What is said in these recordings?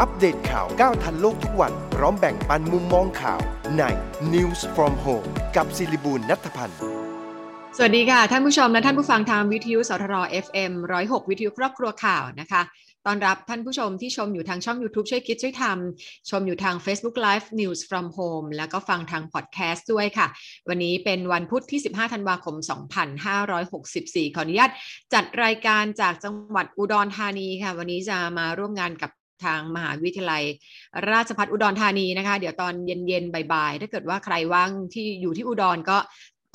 อัปเดตข่าวก้าวทันโลกทุกวัน พร้อมแบ่งปันมุมมองข่าวใน News from Home กับศิริบูลนัทพันธ์ สวัสดีค่ะ ท่านผู้ชมและท่านผู้ฟังทางวิทยุสทร FM 106 วิทยุครอบครัวข่าวนะคะตอนรับท่านผู้ชมที่ชมอยู่ทางช่อง YouTube ช่วยคิดช่วยทำชมอยู่ทาง Facebook Live News from Home แล้วก็ฟังทางพอดแคสต์ด้วยค่ะ วันนี้เป็นวันพุธที่ 15 ธันวาคม 2564 ขออนุญาตจัดรายการจากจังหวัดอุดรธานีค่ะ วันนี้จะมาร่วมงานกับ ทางมหาวิทยาลัย ราชภัฏอุดรธานีนะคะ เดี๋ยวตอนเย็นๆบ่ายๆ ถ้าเกิดว่าใครว่างที่อยู่ที่อุดรก็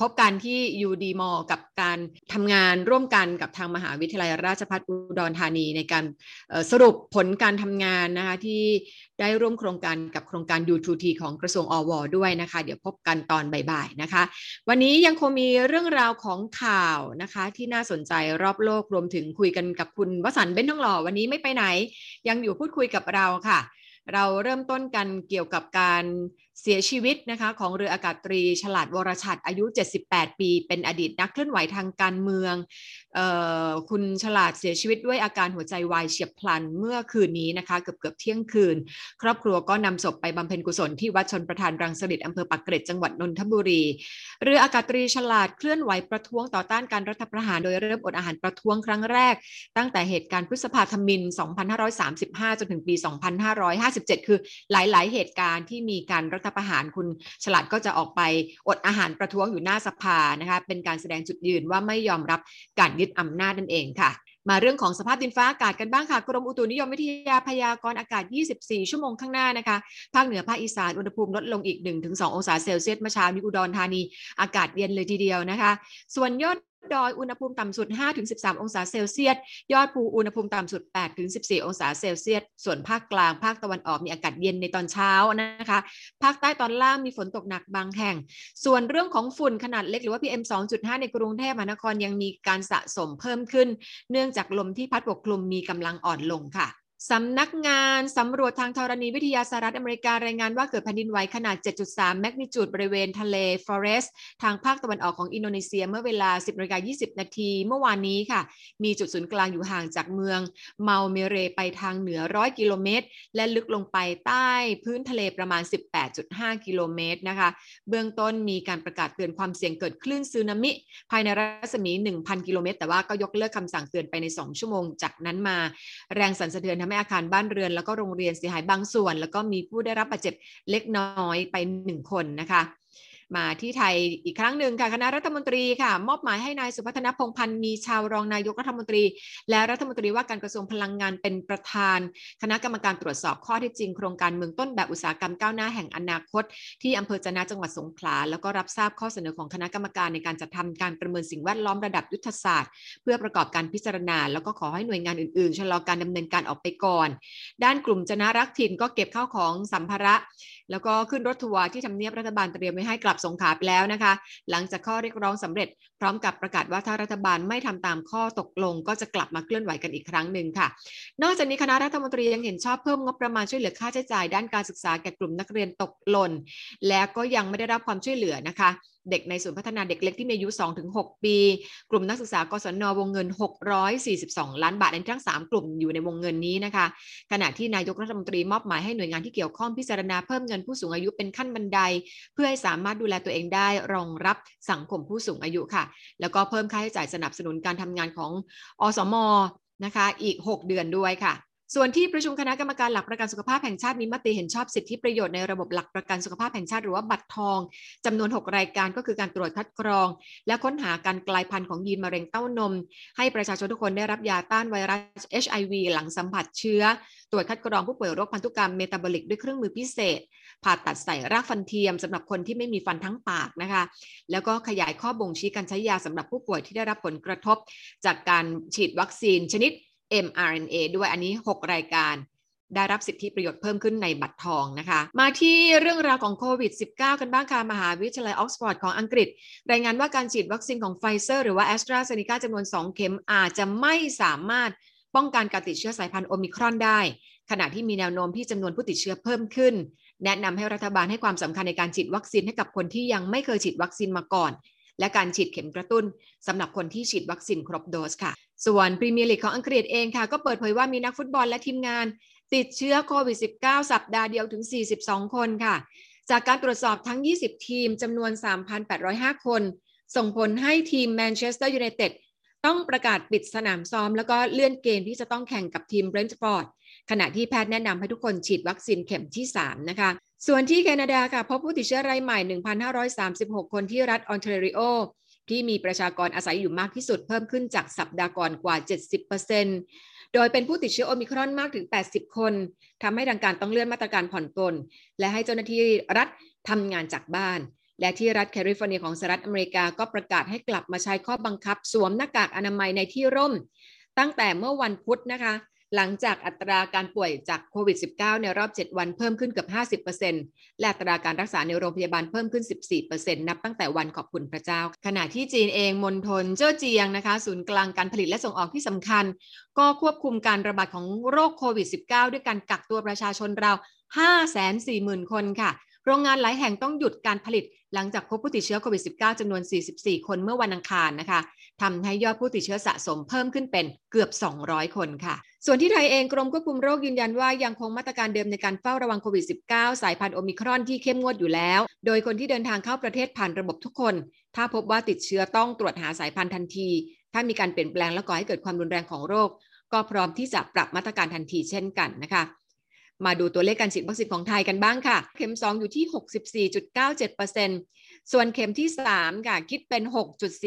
พบกันที่ยูดีมอกับการทำงานร่วมกันกับทางมหาวิทยาลัยราชภัฏอุดรธานีในการสรุปผลการทำงานนะคะที่ได้ร่วมโครงการกับโครงการ U2T ของกระทรวงอวด้วยนะคะ เดี๋ยวพบกันตอนบ่ายๆนะคะ วันนี้ยังคงมีเรื่องราวของข่าวนะคะ ที่น่าสนใจรอบโลกรวมถึงคุยกันกับคุณวสันต์เบ้นทองหล่อวันนี้ไม่ไปไหน ยังอยู่พูดคุยกับเราค่ะ เราเริ่มต้นกันเกี่ยวกับการ เสียชีวิตนะคะของเรืออากาศตรี ฉลาดวรชัดอายุ 78 ปี เป็นอดีตนักเคลื่อนไหวทางการเมืองออคุณฉลาดเสียชีวิตด้วยอาการหัวใจวายเฉียบพลันเมื่อคืนนี้นะคะเกือบเกือบเที่ยงคืน ครอบครัวก็นำศพไปบำเพ็ญกุศลที่วัดชนประทานรังสฤษอำเภอปักเกร็ดจังหวัดนนทบุรี เรืออากาศตรีฉลาดเคลื่อนไหวประท้วงต่อต้านการรัฐประหารโดยเริ่มอดอาหารประท้วงครั้งแรก ตั้งแต่เหตุการณ์พฤษภาธมิน 2535 จนถึงปี 2557 คือหลาย ๆ เหตุการณ์ที่มีการรัฐประหารคุณฉลาดก็จะออกไปอดอาหารประท้วงอยู่หน้าสภานะคะเป็นการแสดงจุดยืนว่าไม่ยอมรับการยึดอำนาจนั่นเองค่ะมาเรื่องของสภาพดินฟ้าอากาศกันบ้างค่ะ กรมอุตุนิยมวิทยาพยากรณ์อากาศ 24 ชั่วโมงข้างหน้านะคะ ภาคเหนือภาคอีสานอุณหภูมิลดลงอีก 1-2 องศาเซลเซียสเมื่อเช้านี้อุดรธานี อากาศเย็นเลยทีเดียวนะคะ ส่วนยอด ดอยอุณหภูมิต่ำสุด 5-13 องศาเซลเซียส ยอดภูอุณหภูมิต่ำสุด 8-14 องศาเซลเซียส ส่วนภาคกลางภาคตะวันออกมีอากาศเย็นในตอนเช้านะคะ ภาคใต้ตอนล่างมีฝนตกหนักบางแห่ง ส่วนเรื่องของฝุ่นขนาดเล็กหรือว่า PM 2.5 ในกรุงเทพมหานครยังมีการสะสมเพิ่มขึ้น เนื่องจากลมที่พัดปกคลุมมีกำลังอ่อนลงค่ะ สำนักงานสำรวจทางธรณีวิทยาสหรัฐอเมริการายงานว่าเกิดแผ่นดินไหวขนาด 7.3 แมกนิจูดบริเวณทะเลฟลอเรสทางภาคตะวันออกของอินโดนีเซียเมื่อเวลา 10นากา20 นาทีเมื่อวานนี้ค่ะ มีจุดศูนย์กลางอยู่ห่างจากเมืองเมาเมเรไปทางเหนือ 100 กิโลเมตร และลึกลงไปใต้พื้นทะเลประมาณ 18.5 กิโลเมตรนะคะ เบื้องต้นมีการประกาศเตือนความเสี่ยงเกิดคลื่นสึนามิ ภายในรัศมี 1,000 กิโลเมตร แต่ว่าก็ยกเลิกคำสั่งเตือนไปใน 2 ชั่วโมงจากนั้นมาแรงสั่นสะเทือนทำให้อาคารบ้านเรือน แล้วก็โรงเรียนเสียหายบางส่วน แล้วก็มีผู้ได้รับบาดเจ็บเล็กน้อยไปหนึ่งคนนะคะ มาที่ไทยอีกครั้งหนึ่งค่ะคณะรัฐมนตรีค่ะ มอบหมายให้นายสุพัฒนพงพันธ์มีชาวรองนายกรัฐมนตรี และรัฐมนตรีว่าการกระทรวงพลังงานเป็นประธาน คณะกรรมการตรวจสอบข้อที่จริงโครงการเมืองต้นแบบอุตสาหกรรมก้าวหน้าแห่งอนาคต ที่อำเภอจะนาจังหวัดสงขลาแล้วก็รับทราบข้อเสนอของคณะกรรมการในการจัดทำการประเมินสิ่งแวดล้อมระดับยุทธศาสตร์ เพื่อประกอบการพิจารณา แล้วก็ขอให้หน่วยงานอื่นๆชะลอการดำเนินการออกไปก่อน ด้านกลุ่มจนารักถิ่นก็เก็บข้าวของสัมภาระ แล้วก็ขึ้นรถทัวร์ที่ทำเนียบรัฐบาลเตรียมไว้ให้กลับสงขาไปแล้วนะคะ หลังจากข้อเรียกร้องสำเร็จ พร้อมกับประกาศว่าถ้ารัฐบาลไม่ทำตามข้อตกลง ก็จะกลับมาเคลื่อนไหวกันอีกครั้งหนึ่งค่ะ นอกจากนี้คณะรัฐมนตรียังเห็นชอบเพิ่มงบประมาณช่วยเหลือค่าใช้จ่ายด้านการศึกษาแก่กลุ่มนักเรียนตกหล่นและก็ยังไม่ได้รับความช่วยเหลือนะคะเด็กในศูนย์พัฒนาเด็กเล็กที่มีอายุ 2-6 ปี กลุ่มนักศึกษากศนวงเงิน 642 ล้านบาทในทั้ง 3 กลุ่มอยู่ในวงเงินนี้นะคะ ขณะที่นายกรัฐมนตรีมอบหมายให้หน่วยงานที่เกี่ยวข้องพิจารณาเพิ่มเงินผู้สูงอายุเป็นขั้นบันได เพื่อให้สามารถดูแลตัวเองได้รองรับสังคมผู้สูงอายุค่ะ แล้วก็เพิ่มค่าใช้จ่ายสนับสนุนการทำงานของอสมนะคะ อีก 6 เดือนด้วยค่ะ ส่วนที่ประชุมคณะกรรมการหลักประกันสุขภาพแห่งชาติมีมติเห็นชอบสิทธิประโยชน์ในระบบหลักประกันสุขภาพแห่งชาติหรือว่าบัตรทองจำนวน 6 รายการก็คือการตรวจคัดกรอง และค้นหาการกลายพันธุ์ของยีนมะเร็งเต้านม ให้ประชาชนทุกคนได้รับยาต้านไวรัส HIV หลังสัมผัสเชื้อ ตรวจคัดกรองผู้ป่วยโรคพันธุกรรมเมตาบอลิกด้วยเครื่องมือพิเศษผ่าตัดใส่รากฟันเทียมสำหรับคนที่ไม่มีฟันทั้งปากนะคะ แล้วก็ขยายข้อบ่งชี้การใช้ยาสำหรับผู้ป่วยที่ได้รับผลกระทบ จากการฉีดวัคซีนชนิด mRNA ด้วยอันนี้ 6 รายการได้รับสิทธิประโยชน์เพิ่มขึ้นในบัตรทองนะคะ มาที่เรื่องราวของโควิด -19 กันบ้างค่ะ มหาวิทยาลัยออกซฟอร์ดของอังกฤษ รายงานว่าการฉีดวัคซีนของไฟเซอร์หรือว่าแอสตราเซเนกาจำนวน 2 เข็มอาจจะไม่สามารถป้องกันการติดเชื้อสายพันธุ์โอมิครอนได้ ขณะที่มีแนวโน้มที่จำนวนผู้ติดเชื้อเพิ่มขึ้น แนะนำให้รัฐบาลให้ความสำคัญในการฉีดวัคซีนให้กับคนที่ยังไม่เคยฉีดวัคซีนมาก่อนและการฉีดเข็มกระตุ้นสำหรับคนที่ฉีดวัคซีนครบโดสค่ะ ส่วนพรีเมียร์ลีกของอังกฤษเองค่ะ ก็เปิดเผยว่ามีนักฟุตบอลและทีมงาน ติดเชื้อโควิด -19 สัปดาห์เดียวถึง 42 คนค่ะ จากการตรวจสอบทั้ง 20 ทีมจำนวน 3,805 คน ส่งผลให้ทีมแมนเชสเตอร์ยูไนเต็ดต้องประกาศปิดสนามซ้อม แล้วก็เลื่อนเกมที่จะต้องแข่งกับทีมเบรนท์ฟอร์ดขณะที่แพทย์แนะนำให้ทุกคนฉีดวัคซีนเข็มที่ 3 นะคะ ส่วนที่แคนาดาค่ะพบผู้ติดเชื้อรายใหม่ 1,536 คนที่รัฐออนแทรีโอ ที่มีประชากรอาศัยอยู่มากที่สุดเพิ่มขึ้นจากสัปดาห์ก่อนกว่า 70%โดยเป็นผู้ติดเชื้อโอมิครอนมากถึง 80 คนทำให้ทางการต้องเลื่อนมาตรการผ่อนปลนและให้เจ้าหน้าที่รัฐทำงานจากบ้าน และที่รัฐแคลิฟอร์เนียของสหรัฐอเมริกาก็ประกาศให้กลับมาใช้ข้อบังคับ สวมหน้ากากอนามัยในที่ร่ม ตั้งแต่เมื่อวันพุธนะคะ หลังจากอัตราการป่วยจากโควิด -19 ในรอบ 7 วันเพิ่มขึ้นเกือบ 50%และอัตราการรักษาในโรงพยาบาลเพิ่มขึ้น 14%นับตั้งแต่วันขอบคุณพระเจ้า ขณะที่จีนเองมณฑลเจ้อเจียงนะคะ ศูนย์กลางการผลิตและส่งออกที่สำคัญ ก็ควบคุมการระบาดของโรคโควิด -19 ด้วยการกักตัวประชาชนราว540,000 คนค่ะ โรงงานหลายแห่งต้องหยุดการผลิต หลังจากพบผู้ติดเชื้อโควิด -19 จำนวน 44 คนเมื่อวันอังคารนะคะทำให้ยอดผู้ติดเชื้อสะสมเพิ่มขึ้นเป็นเกือบ 200 คนค่ะ ส่วนที่ไทยเองกรมควบคุมโรคยืนยันว่ายังคงมาตรการเดิมในการเฝ้าระวังโควิด -19 สายพันธุ์โอมิครอนที่เข้มงวดอยู่แล้ว โดยคนที่เดินทางเข้าประเทศผ่านระบบทุกคน ถ้าพบว่าติดเชื้อต้องตรวจหาสายพันธุ์ทันที ถ้ามีการเปลี่ยนแปลงและก่อให้เกิดความรุนแรงของโรค ก็พร้อมที่จะปรับมาตรการทันทีเช่นกันนะคะ มาดูตัวเลขการฉีดวัคซีนของไทยกันบ้างค่ะ เข็ม 2 อยู่ที่ 64.97%ส่วนเข็มที่ 3 ค่ะ คิดเป็น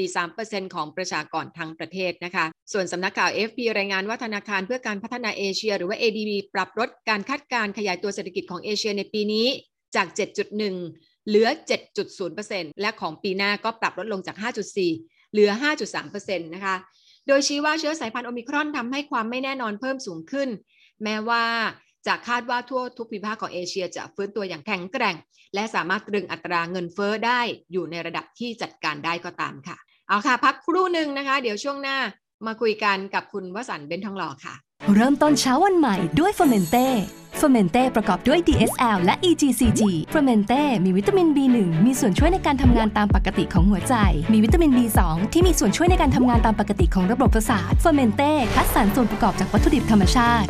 6.43%ของประชากรทั้งประเทศนะคะ ส่วนสำนักข่าว FP รายงานว่าธนาคารเพื่อการพัฒนาเอเชีย หรือว่า ADB ปรับลดการคาดการขยายตัวเศรษฐกิจของเอเชียในปีนี้จาก 7.1 เหลือ 7.0%และของปีหน้าก็ปรับลดลงจาก 5.4 เหลือ 5.3%นะคะ โดยชี้ว่าเชื้อสายพันธุ์โอมิครอนทำให้ความไม่แน่นอนเพิ่มสูงขึ้น แม้ว่า จะคาดว่าทั่วทุกภูมิภาคของเอเชียจะฟื้นตัวอย่างแข็งแกร่ง และสามารถตรึงอัตราเงินเฟ้อได้อยู่ในระดับที่จัดการได้ก็ตามค่ะ เอาค่ะ พักครู่หนึ่งนะคะ เดี๋ยวช่วงหน้ามาคุยกันกับคุณวสันต์เบนทองหล่อค่ะ เริ่มต้นเช้าวันใหม่ด้วยเฟอร์เมนเต้เฟอร์เมนเต้ประกอบด้วย DSL และ EGCG เฟอร์เมนเต้มีวิตามิน B1 มีส่วนช่วยในการทำงานตามปกติของหัวใจ มีวิตามิน B2 ที่มีส่วนช่วยในการทำงานตามปกติของระบบประสาทเฟอร์เมนเต้คัดสรรส่วนประกอบจากวัตถุดิบธรรมชาติ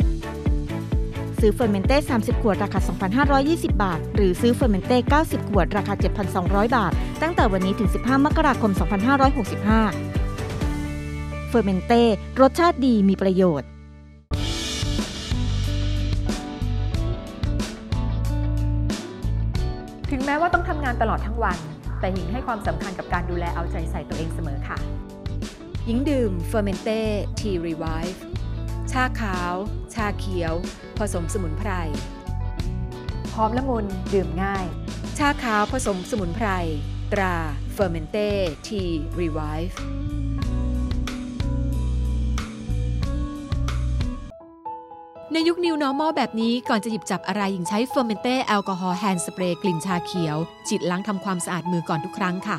ซื้อเฟอร์เมนเต้30 ขวดราคา 2,520 บาท หรือซื้อเฟอร์เมนเต้90 ขวดราคา 7,200 บาท ตั้งแต่วันนี้ถึง 15 มกราคม 2565 เฟอร์เมนเต้รสชาติดีมีประโยชน์ถึงแม้ว่าต้องทำงานตลอดทั้งวัน แต่หญิงให้ความสำคัญกับการดูแลเอาใจใส่ตัวเองเสมอค่ะ หญิงดื่มเฟอร์เมนเต้ทีรีไวฟ์ชาขาว ชาเขียว ผสมสมุนไพร หอมละมุนดื่มง่าย ชาขาวผสมสมุนไพร ตราเฟอร์เมนเต้ทีรีไวฟ์ในยุค New Normal แบบนี้ก่อนจะหยิบจับอะไรหญิงใช้เฟอร์เมนเต้แอลกอฮอล์ hand spray กลิ่นชาเขียวฉีดล้างทำความสะอาดมือก่อนทุกครั้งค่ะ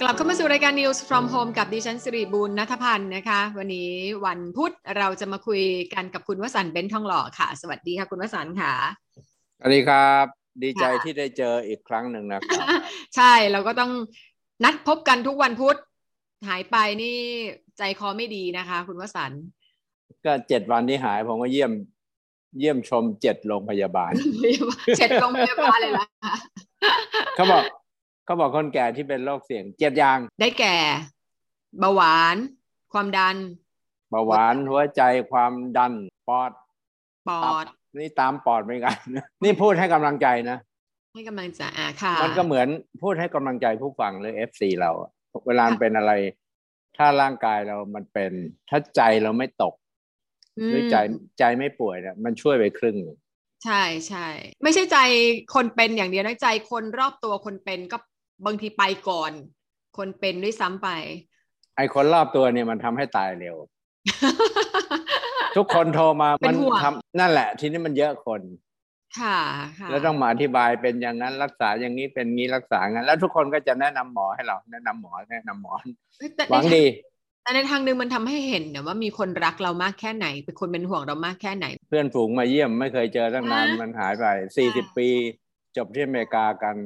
กลับเข้ามาสู่รายการ News from Home กับดิฉันสิริบูลนัทพันธ์นะคะ วันนี้วันพุธเราจะมาคุยกันกับคุณวสันต์เบนทองหล่อค่ะ สวัสดีค่ะคุณวสันต์ค่ะสวัสดีครับ ดีใจค่ะที่ได้เจออีกครั้งหนึ่งนะครับ ใช่เราก็ต้องนัดพบกันทุกวันพุธหายไปนี่ใจคอไม่ดีนะคะ คุณวสันต์ก็เจ็ดวันที่หายผมก็เยี่ยมเยี่ยมชมเจ็ดโรงพยาบาลเจ็ดโรงพยาบาลเลยละเขาบอก เขาบอกคนแก่ที่เป็นโรคเสี่ยงเจ็ดอย่าง ได้แก่ เบาหวาน ความดัน เบาหวานหัวใจความดันปอดปอด นี่ตามปอดเหมือนกันนี่พูดให้กำลังใจนะให้กำลังใจอ่าค่ะ มันก็เหมือนพูดให้กำลังใจผู้ฟังหรือ FC เราอะเวลามันเป็นอะไร ถ้าร่างกายเรามันเป็น ถ้าใจเราไม่ตกหรือใจมใจไม่ป่วยเนี่ยมันช่วยไปครึ่งหนึ่งใช่ใช่ไม่ใช่ใจคนเป็นอย่างเดียวนะใจคนรอบตัวคนเป็นก็ บางทีไปก่อน คนเป็นด้วยซ้ำไป ไอ้คนรอบตัวเนี่ยมันทำให้ตายเร็ว ทุกคนโทรมาเป็มันห่วงทำนั่นแหละ ทีนี้มันเยอะคนค่ะค่ะแล้วต้องมาอธิบายเป็นอย่างนั้นรักษาอย่างนี้เป็นงี้รักษางั้น แล้วทุกคนก็จะแนะนำหมอให้เรา แนะนำหมอแนะนำหมอเฮ้ยแต่หวังในดีแต่ในทางหนึ่งมันทำให้เห็นนะว่ามีคนรักเรามากแค่ไหน เป็นคนเป็นห่วงเรามากแค่ไหน เพื่อนฝูงมาเยี่ยมไม่เคยเจอตั้งนานอะมันหายไปสี่สิบค่ะปี จบที่อเมริกากัน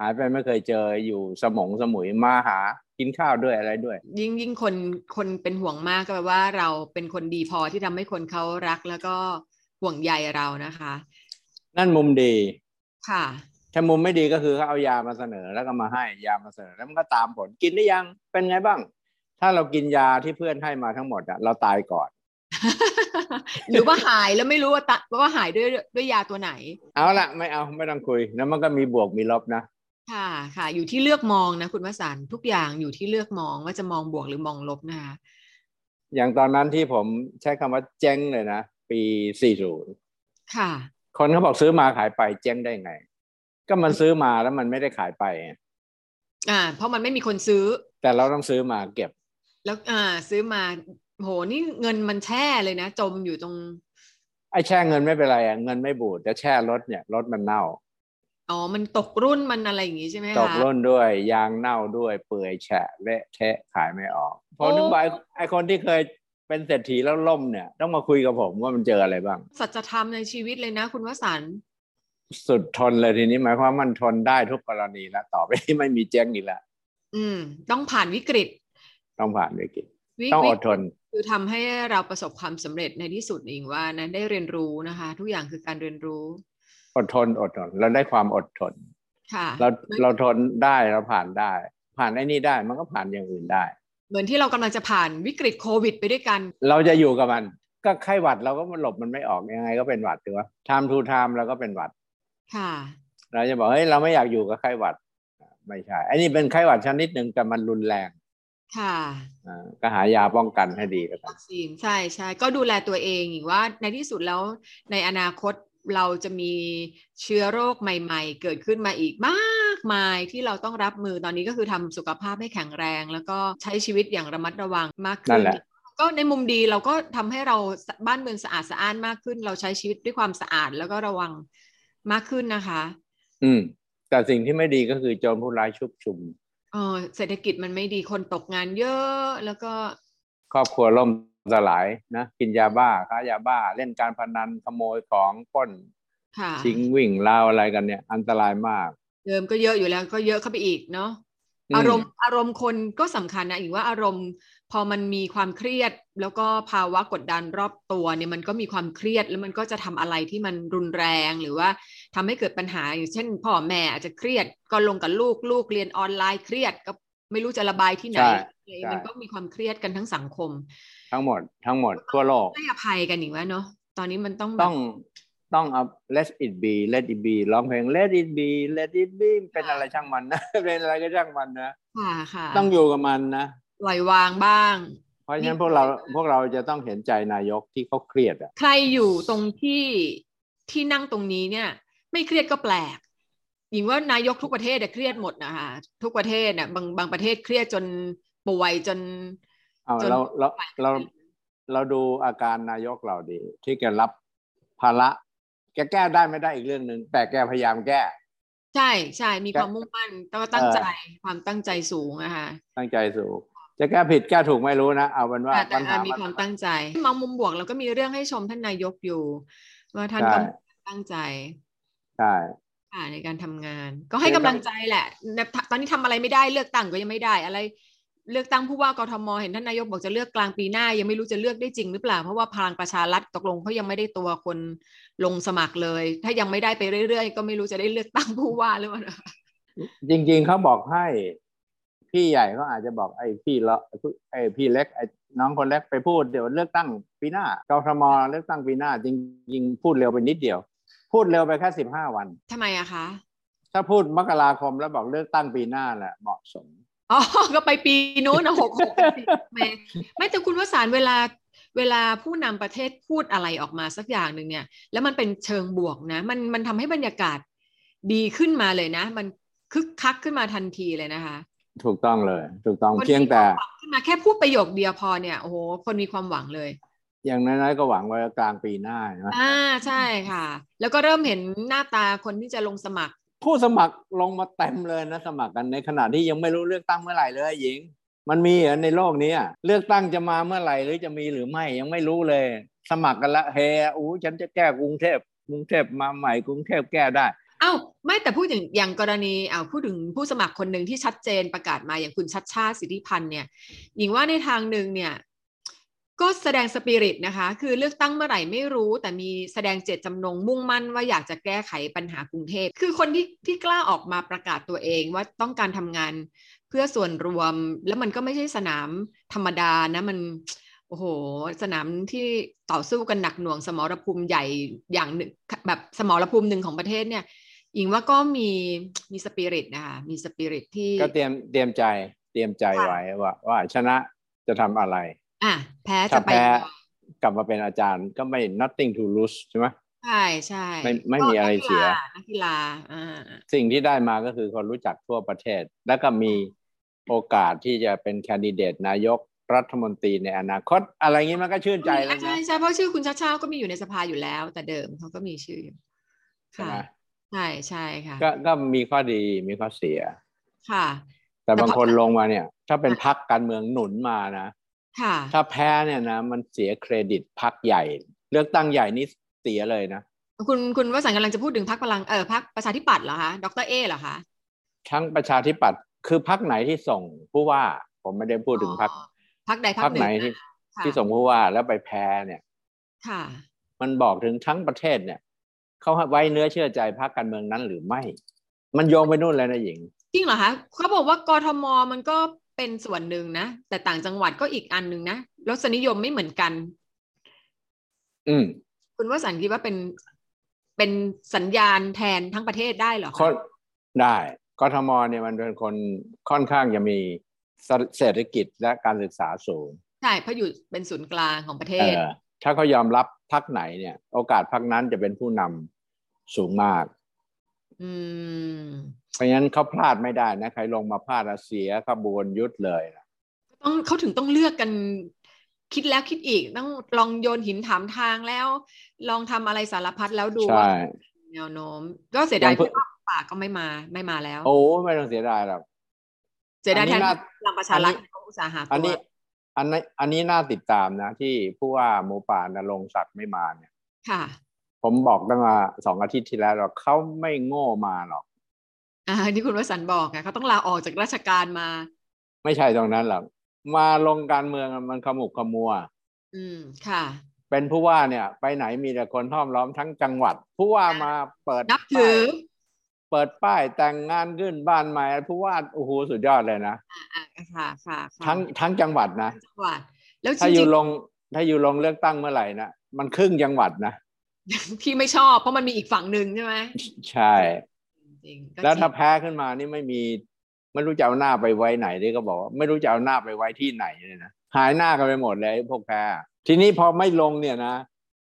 หายไปไม่เคยเจออยู่สมงสมุยมาหากินข้าวด้วยอะไรด้วย ยิ่งยิ่งคนคนเป็นห่วงมากก็แปลว่าเราเป็นคนดีพอที่ทำให้คนเขารักแล้วก็ห่วงใยเรานะคะ นั่นมุมดีค่ะถ้ามุมไม่ดีก็คือเขาเอายามาเสนอแล้วก็มาให้ยามาเสนอ แล้วมันก็ตามผลกินได้ยังเป็นไงบ้าง ถ้าเรากินยาที่เพื่อนให้มาทั้งหมดอะเราตายก่อนหรือว่าหายแล้วไม่รู้ว่าตะว่าหายด้วยด้วยยาตัวไหน เอาละไม่เอาไม่ต้องคุยแล้วมันก็มีบวกมีลบนะ ค่ะค่ะ อยู่ที่เลือกมองนะคุณวสันต์ทุกอย่างอยู่ที่เลือกมองว่าจะมองบวกหรือมองลบนะคะอย่างตอนนั้นที่ผมใช้คำว่าเจ๊งเลยนะ ปี 40 ค่ะ คนเขาบอกซื้อมาขายไปเจ๊งได้ไง ก็มันซื้อมาแล้วมันไม่ได้ขายไปไงอ่า เพราะมันไม่มีคนซื้อ แต่เราต้องซื้อมาเก็บ แล้วอ่า ซื้อมาโหนี่เงินมันแช่เลยนะ จมอยู่ตรงไอ้แช่เงินไม่เป็นไรอะเงินไม่บูดแต่แช่รถเนี่ยรถมันเน่า อ๋อ มันตกรุ่นมันอะไรอย่างงี้ใช่ไหมคะ ตกร่นด้วย ยางเน่าด้วย เปื่อยแฉะเละเทะขายไม่ออกพอโอ้นึกว่าไอ้ไอ้คนที่เคยเป็นเศรษฐีแล้วล่มเนี่ย ต้องมาคุยกับผมว่ามันเจออะไรบ้าง สัจธรรมในชีวิตเลยนะ คุณวสันต์สุดทนเลยทีนี้หมายความว่ามันทนได้ทุกกรณีแล้วต่อไปนี้ไม่มีเจ๊งอีกแล้วอืม ต้องผ่านวิกฤต ต้องผ่านวิกฤตวิต้องวิอกดทน คือทำให้เราประสบความสำเร็จในที่สุดเองว่านะได้เรียนรู้นะคะ ทุกอย่างคือการเรียนรู้ อดทนอดทนเราได้ความอดทนค่ะเราเราทนได้เราผ่านได้ ผ่านไอ้นี่ได้มันก็ผ่านอย่างอื่นได้ เหมือนที่เรากำลังจะผ่านวิกฤตโควิดไปด้วยกัน เราจะอยู่กับมัน ก็ไข้หวัดเราก็มันหลบมันไม่ออกยังไงก็เป็นหวัดถือว่า time to time เราก็เป็นหวัด ค่ะ เราจะบอกเฮ้ยเราไม่อยากอยู่กับไข้หวัด ไม่ใช่ไอ้นี่เป็นไข้หวัดชนิดหนึ่งแต่มันรุนแรง ค่ะอ่าก็หายาป้องกันให้ดีแล้วกันวัคซีนใช่ใช่ก็ดูแลตัวเองอีกว่าในที่สุดแล้วในอนาคต เราจะมีเชื้อโรคใหม่ ๆ เกิดขึ้นมาอีกมากมายที่เราต้องรับมือตอนนี้ก็คือทำสุขภาพให้แข็งแรง แล้วก็ใช้ชีวิตอย่างระมัดระวังมากนั่ขึ้นนแหละก็ในมุมดีเราก็ทำให้เราบ้านเมืองสะอาดสะอ้านมากขึ้น เราใช้ชีวิตด้วยความสะอาดแล้วก็ระวังมากขึ้นนะคะ อืม แต่สิ่งที่ไม่ดีก็คือโจรผู้ร้ายชุกชุมเออเศรษฐกิจมันไม่ดีคนตกงานเยอะแล้วก็ ครอบครัวล่ม สลายนะกินยาบ้าค้ายาบ้า เล่นการพนันขโมยของปล้นค่ะชิงวิ่งราวอะไรกันเนี่ย อันตรายมาก เดิมก็เยอะอยู่แล้วก็เยอะเข้าไปอีกเนาะอืมอารมณ์อารมณ์คนก็สำคัญนะอีกว่าอารมณ์พอมันมีความเครียด แล้วก็ภาวะกดดันรอบตัวเนี่ยมันก็มีความเครียดแล้วมันก็จะทำอะไรที่มันรุนแรงหรือว่าทำให้เกิดปัญหาอย่างเช่นพ่อแม่อาจจะเครียดก็ลงกับลูกลูกเรียนออนไลน์เครียดก็ไม่รู้จะระบายที่ไหนใช่เลยใช่มันก็มีความเครียดกันทั้งสังคม ทั้งหมดทั้งหมดทั่วโลกให้อภัยกันอีกว่าเนาะตอนนี้มันต้องแบบต้องต้องเอา let it be let it be ร้องเพลง let it be let it be เป็นอะไรช่างมันนะ เป็นอะไรก็ช่างมันนะค่ะค่ะต้องอยู่กับมันนะปล่อยวางบ้าง เพราะฉะนั้นนี่พวกเราพวกเราจะต้องเห็นใจนายกที่เขาเครียดอะใครอยู่ตรงที่ที่นั่งตรงนี้เนี่ย ไม่เครียดก็แปลกหญิงว่านายกทุกประเทศเนี่ยเครียดหมดนะคะทุกประเทศเนี่ยบางบางประเทศเครียดจนป่วยจน เอาจนเราเราเราเราดูอาการนายกเราดี ที่แกรับภาระแกแก้ได้ไม่ได้อีกเรื่องหนึ่งแต่แกพยายามแก้ ใช่ใช่มีแกความมุ่งมั่นแล้วก็ตั้งเออใจความตั้งใจสูงอะค่ะตั้งใจสูง จะแก้ผิดแก้ถูกไม่รู้นะเอาเป็นว่าแต่แต่ปัญหามีมันความตั้งใจมองมุมบวกเราก็มีเรื่องให้ชมท่านนายกอยู่ ว่าท่านก็ใช่ตั้งใจใช่ค่ะในการทำงาน ก็ให้กำลังใจแหละแต่ตอนนี้ทำอะไรไม่ได้เลือกตั้งก็ยังไม่ได้อะไร เลือกตั้งผู้ว่ากทมเห็นท่านนายกบอกจะเลือกกลางปีหน้า ยังไม่รู้จะเลือกได้จริงหรือเปล่า เพราะว่าพลังประชารัฐตกลงเขายังไม่ได้ตัวคนลงสมัครเลย ถ้ายังไม่ได้ไปเรื่อยๆ ก็ไม่รู้จะได้เลือกตั้งผู้ว่าหรือเปล่าจริง ๆเขาบอกให้พี่ใหญ่เขาอาจจะบอกไอ้พี่ละไอ้พี่เล็กไอ้น้องคนเล็กไปพูดเดี๋ยวเลือกตั้งปีหน้ากทมเลือกตั้งปีหน้า จริง ๆ พูดเร็วไปนิดเดียว พูดเร็วไปแค่สิบห้าวันทำไมอะคะ ถ้าพูดมกราคมแล้วบอกเลือกตั้งปีหน้าแหละเหมาะสม อ๋อ ก็ไปปีนู้นนะหกหกไม่ไม่แต่คุณวสารเวลาเวลาผู้นำประเทศพูดอะไรออกมาสักอย่างหนึ่งเนี่ย แล้วมันเป็นเชิงบวกนะ มันมันทำให้บรรยากาศดีขึ้นมาเลยนะ มันคึกคักขึ้นมาทันทีเลยนะคะ ถูกต้องเลย ถูกต้องคนเพียงมีแต่ความหวังขึ้นมาแค่พูดประโยคเดียวพอเนี่ยโอ้โหคนมีความหวังเลย อย่างน้อยๆก็หวังไว้กลางปีหน้าใช่ไหมอ่าใช่ค่ะ แล้วก็เริ่มเห็นหน้าตาคนที่จะลงสมัคร ผู้สมัครลงมาเต็มเลยนะสมัครกันในขณะที่ยังไม่รู้เลือกตั้งเมื่อไหร่เลยหญิง มันมีเหรอในโลกนี้อะเลือกตั้งจะมาเมื่อไหร่หรือจะมีหรือไม่ยังไม่รู้เลย สมัครกันละเฮอู้ฉันจะแก้กรุงเทพกรุงเทพมาใหม่กรุงเทพแก้ได้เอ้าไม่แต่พูดถึงอย่างกรณีเอาพูดถึงผู้สมัครคนหนึ่งที่ชัดเจนประกาศมาอย่างคุณชัดชาติสิทธิพันธ์เนี่ยหญิงว่าในทางหนึ่งเนี่ย ก็แสดงสปิริตนะคะ คือเลือกตั้งเมื่อไหร่ไม่รู้ แต่มีแสดงเจตจำนงมุ่งมั่นว่าอยากจะแก้ไขปัญหากรุงเทพ คือคนที่ที่กล้าออกมาประกาศตัวเองว่าต้องการทำงานเพื่อส่วนรวม แล้วมันก็ไม่ใช่สนามธรรมดานะ มัน โอ้โห สนามที่ต่อสู้กันหนักหน่วงสมรภูมิใหญ่อย่างหนึ่งแบบสมรภูมิหนึ่งของประเทศเนี่ยหญิงว่าก็มีมีสปิริตนะคะ มีสปิริตที่ ก็เตรียมเตรียมใจ เตรียมใจค่ะไว้ว่าว่าชนะจะทำอะไร อะแพ้ถ้าจะไปแพ้กลับมาเป็นอาจารย์ก็ไม่ nothing to lose ใช่ไหมใช่ใช่ไม่ไม่มีอะไรเสียนักกีฬาอ่าสิ่งที่ได้มาก็คือคนรู้จักทั่วประเทศ แล้วก็มีโอกาสที่จะเป็นแคนดิเดตนายกรัฐมนตรีในอนาคต อะไรงี้มันก็ชื่นใจแล้วใช่นะใช่เพราะชื่อคุณชาติชาติก็มีอยู่ในสภาอยู่แล้ว แต่เดิมเขาก็มีชื่ออยู่ใช่ค่ะไหมใช่ใช่ค่ะ ก็ก็มีข้อดีมีข้อเสีย ค่ะ แต่แต่บางพอคนลงมาเนี่ย ถ้าเป็นพักการเมืองหนุนมานะค่ะ ถ้าแพ้เนี่ยนะมันเสียเครดิตพักใหญ่ เลือกตั้งใหญ่นี่เสียเลยนะ คุณคุณวสันต์กำลังจะพูดถึงพรรคพลังเออพรรคประชาธิปัตย์เหรอคะดรเอเหรอคะทั้งประชาธิปัตย์คือพักไหนที่ส่งผู้ว่า ผมไม่ได้พูดถึงพักอ๋อพรรคใดพรรพัคกหนึ่ไหนงที่ค่ะที่ส่งผู้ว่าแล้วไปแพ้เนี่ย ค่ะ มันบอกถึงทั้งประเทศเนี่ยเขาไว้เนื้อเชื่อใจพรรคการเมืองนั้นหรือไม่ มันโยงไปนู่นเลยนะหญิงจริงเหรอคะเขาบอกว่ากทมมันก็ เป็นส่วนหนึ่งนะ แต่ต่างจังหวัดก็อีกอันหนึ่งนะรสนิยมไม่เหมือนกัน อืม คุณวสันต์คิดว่าเป็นเป็นสัญญาณแทนทั้งประเทศได้เหรอคะคนได้กทมเนี่ยมันเป็นคนค่อนข้างจะมีเศรษฐกิจและการศึกษาสูง ใช่เพราะอยู่เป็นศูนย์กลางของประเทเอศอถ้าเขายอมรับพักไหนเนี่ย โอกาสพักนั้นจะเป็นผู้นำสูงมาก อืม เพราะฉะนั้นเขาพลาดไม่ได้นะ ใครลงมาพลาดอะเสียขบวนยุทธเลยนะต้องเขาถึงต้องเลือกกันคิดแล้วคิดอีกต้องลองโยนหินถามทางแล้ว ลองทำอะไรสารพัดแล้วดูว่าใช่แนวโน้ม ก็เสียดายอย่างเพิ่งที่ว่าป่าก็ไม่มาไม่มาแล้ว โอ้ไม่ต้องเสียดายหรอกเสียดายอันนี้แทนน่าพลังประชารัฐอันนี้เขาอุตสาห์หาอันตัวนี้อันนี้อันนี้น่าติดตามนะ ที่ผู้ว่าหมูป่านรงค์ศักดิ์ไม่มาเนี่ย ค่ะ ผมบอกตั้งมาสองอาทิตย์ที่แล้วหรอกเขาไม่โง่มาหรอก อ่าที่คุณวสันต์บอกไงเขาต้องลาออกจากราชการมา ไม่ใช่ตรงนั้นหรอกมาลงการเมืองมันขมุกขมัว อืมค่ะ เป็นผู้ว่าเนี่ย ไปไหนมีแต่คนห้อมล้อมทั้งจังหวัด ผู้ว่ามาเปิดนับถือป้ายเปิดป้ายแต่งงานขึ้นบ้านใหม่ผู้ว่าโอ้โหสุดยอดเลยนะอ่าค่ะค่ะค่ะทั้งทั้งจังหวัดนะจังหวัด แล้วจถ้าอริยู่งลงถ้าอยู่ลงเลือกตั้งเมื่อไหร่นะมันครึ่งจังหวัดนะๆที่ไม่ชอบเพราะมันมีอีกฝั่งหนึ่งใช่ไหมใช่ จริงๆก็แล้วถ้าจริงแพ้ขึ้นมานี่ไม่มี ไม่รู้จะเอาหน้าไปไว้ไหนที่ก็บอกว่าไม่รู้จะเอาหน้าไปไว้ที่ไหนเลยนะหายหน้ากันไปหมดเลยไอ้พวกแพ้ ทีนี้พอไม่ลงเนี่ยนะ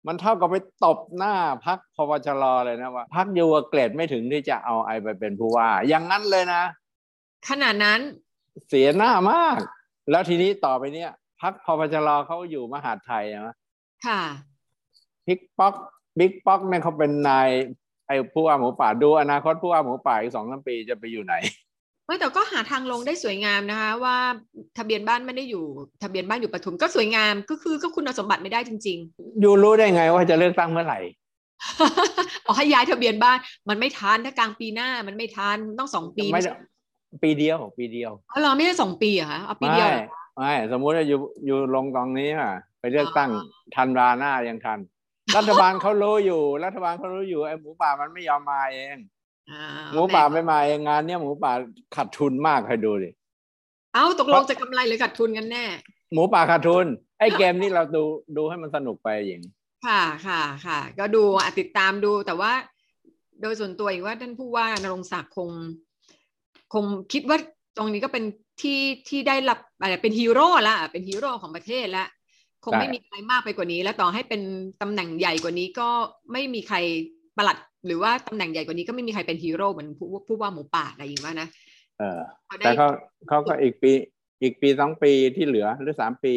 มันเท่ากับไปตบหน้าพักพวชรเลยนะว่าพักยูเกรดไม่ถึงที่จะเอาไอไปเป็นผู้ว่า อย่างนั้นเลยนะ ขนาดนั้นเสียหน้ามาก แล้วทีนี้ต่อไปเนี่ยพักพวชรเขาอยู่มหาดไทยนะค่ะพิกป๊อกบิ๊กป๊อกเนี่ยเขาเป็นนาย ไอ้ผู้ว่าหมูป่าดูอนาคตผู้ว่าหมูป่าอีกสองสามปีจะไปอยู่ไหนไม่แต่ก็หาทางลงได้สวยงามนะคะ ว่าทะเบียนบ้านไม่ได้อยู่ ทะเบียนบ้านอยู่ปทุมก็สวยงามก็คือก็คุณสมบัติไม่ได้จริงอยู่รู้ได้ไงว่าจะเลือกตั้งเมื่อไหร่ๆเอาให้ย้ายทะเบียนบ้านมันไม่ทันถ้ากลางปีหน้ามันไม่ทันต้องสองปีไม่ไม่ได้ใช่ปีเดียวปีเดียวอ๋อเหรอไม่ใช่สองปีเหรอคะเอาปีไม่เดียวเหรอไม่สมมุติว่าอยู่อยู่ลงตรงนี้อะไปเลือกตั้งทันราหน้ายังทัน รัฐบาลเขารู้อยู่ รัฐบาลเขารู้อยู่ไอ้หมูป่ามันไม่ยอมมาเองอ่าหมูป่าไม่มาเองงานเนี้ยหมูป่าขาดทุนมากให้ดูดิเอ้าตกลงจะกำไรหรือขาดทุนกันแน่ หมูป่าขาดทุน ไอ้เกมนี้เราดูดูให้มันสนุกไปอย่างค่ะค่ะค่ะ ก็ดูอะติดตามดูแต่ว่า โดยส่วนตัวเองว่าท่านผู้ว่านรงศักดิ์คง คงคิดว่าตรงนี้ก็เป็นที่ที่ได้รับอะไรเป็นฮีโร่ละเป็นฮีโร่ของประเทศละ คงไม่มีอะไรมากไปกว่านี้ แล้วต่อให้เป็นตำแหน่งใหญ่กว่านี้ก็ไม่มีใครประหลัด หรือว่าตำแหน่งใหญ่กว่านี้ก็ไม่มีใครเป็นฮีโร่เหมือนผู้ผู้ว่าหมูป่าอะไรอย่างว่านะเออเขาได้แต่เขาเขาก็อีกปีอีกปีสองปีที่เหลือหรือสามปี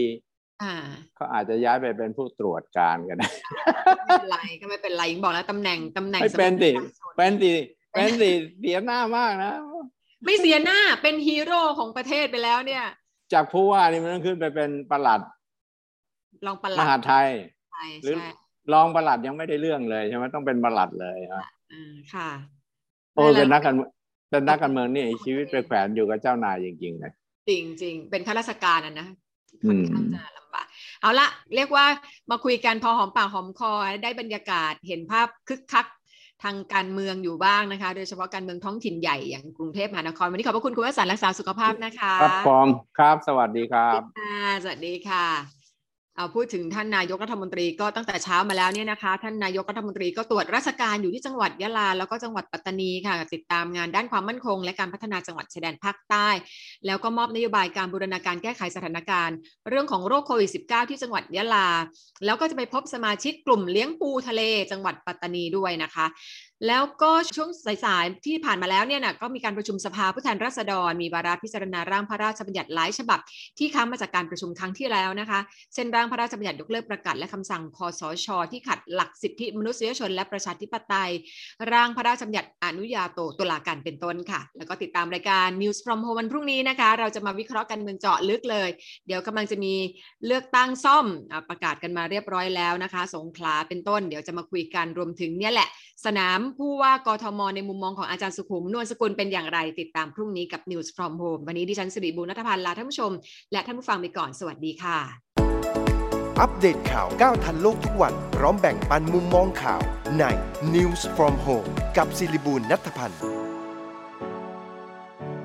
อ่าเขาอาจจะย้ายไปเป็นผู้ตรวจการกันได้ไม่เป็นไรก็ไม่เป็นไรยังบอกแล้วตำแหน่งตำแหน่งไม่เป็นดิสำคัญที่สุดเป็นดิเป็นดิเสียหน้ามากนะ ไม่เสียหน้าเป็นฮีโร่ของประเทศไปแล้วเนี่ย จากผู้ว่านี่มันต้องขึ้นไปเป็นประหลัด ลองประหมลัดหาดไทยใช่หรือใช่รองประหลัดยังไม่ได้เรื่องเลยใช่ไหมต้องเป็นประหลัดเลยอะอ่าค่ะ โอ้ยเป็นนักกัการนเป็นนักการเมืองนี่ชีวิตไปแขวนอยู่กับเจ้านายจริงๆเลยจริงจริงๆเป็นข้าราชการอะนะอืค่อนมข้างจะลำบากเอาละเรียกว่ามาคุยกันพอหอมปากหอมคอได้บรรยากาศเห็นภาพคึกคักทางการเมืองอยู่บ้างนะคะ โดยเฉพาะการเมืองท้องถิ่นใหญ่อย่างกรุงเทพมหานคร วันนี้ขอบพระคุณคุณวสันต์รักษาสุขภาพนะคะ ครับพร้อมครับ สวัสดีครับค่ะสวัสดีค่ะ เอาพูดถึงท่านนายกรัฐมนตรีก็ตั้งแต่เช้ามาแล้วเนี่ยนะคะ ท่านนายกรัฐมนตรีก็ตรวจราชการอยู่ที่จังหวัดยะลา แล้วก็จังหวัดปัตตานีค่ะ ติดตามงานด้านความมั่นคง และการพัฒนาจังหวัดชายแดนภาคใต้ แล้วก็มอบนโยบายการบูรณาการแก้ไขสถานการณ์ เรื่องของโรคโควิด -19 ที่จังหวัดยะลา แล้วก็จะไปพบสมาชิกกลุ่มเลี้ยงปูทะเลจังหวัดปัตตานีด้วยนะคะแล้วก็ช่วงสายๆที่ผ่านมาแล้วเนี่ยนะก็มีการประชุมสภาผู้แทนราษฎร มีวาระพิจารณาร่างพระราชบัญญัติหลายฉบับ ที่ค้างมาจากการประชุมครั้งที่แล้วนะคะเช่นร่างพระราชบัญญัติยกเลิกประกาศและคำสั่งคอสช ที่ขัดหลักสิทธิมนุษยชน และประชาธิปไตย ร่างพระราชบัญญัติอนุญาโตตุลาการเป็นต้นค่ะ แล้วก็ติดตามรายการ News from Home วันพรุ่งนี้นะคะ เราจะมาวิเคราะห์กันเมืองเจาะลึกเลย เดี๋ยวกำลังจะมีเลือกตั้งซ่อมประกาศกันมาเรียบร้อยแล้วนะคะ สงขลาเป็นต้น เดี๋ยวจะมาคุยกันรวมถึงเนี่ยแหละ สนามผู้ว่ากทม ในมุมมองของอาจารย์สุขุม นวลสกุลเป็นอย่างไร ติดตามพรุ่งนี้กับ News from Home วันนี้ดิฉันสิริบูรณัทพันธ์ลาท่านผู้ชม และท่านผู้ฟังไปก่อนสวัสดีค่ะ อัปเดตข่าวก้าวทันโลกทุกวันพร้อมแบ่งปันมุมมองข่าวใน News from Home กับสิริบูลนัทพันธ์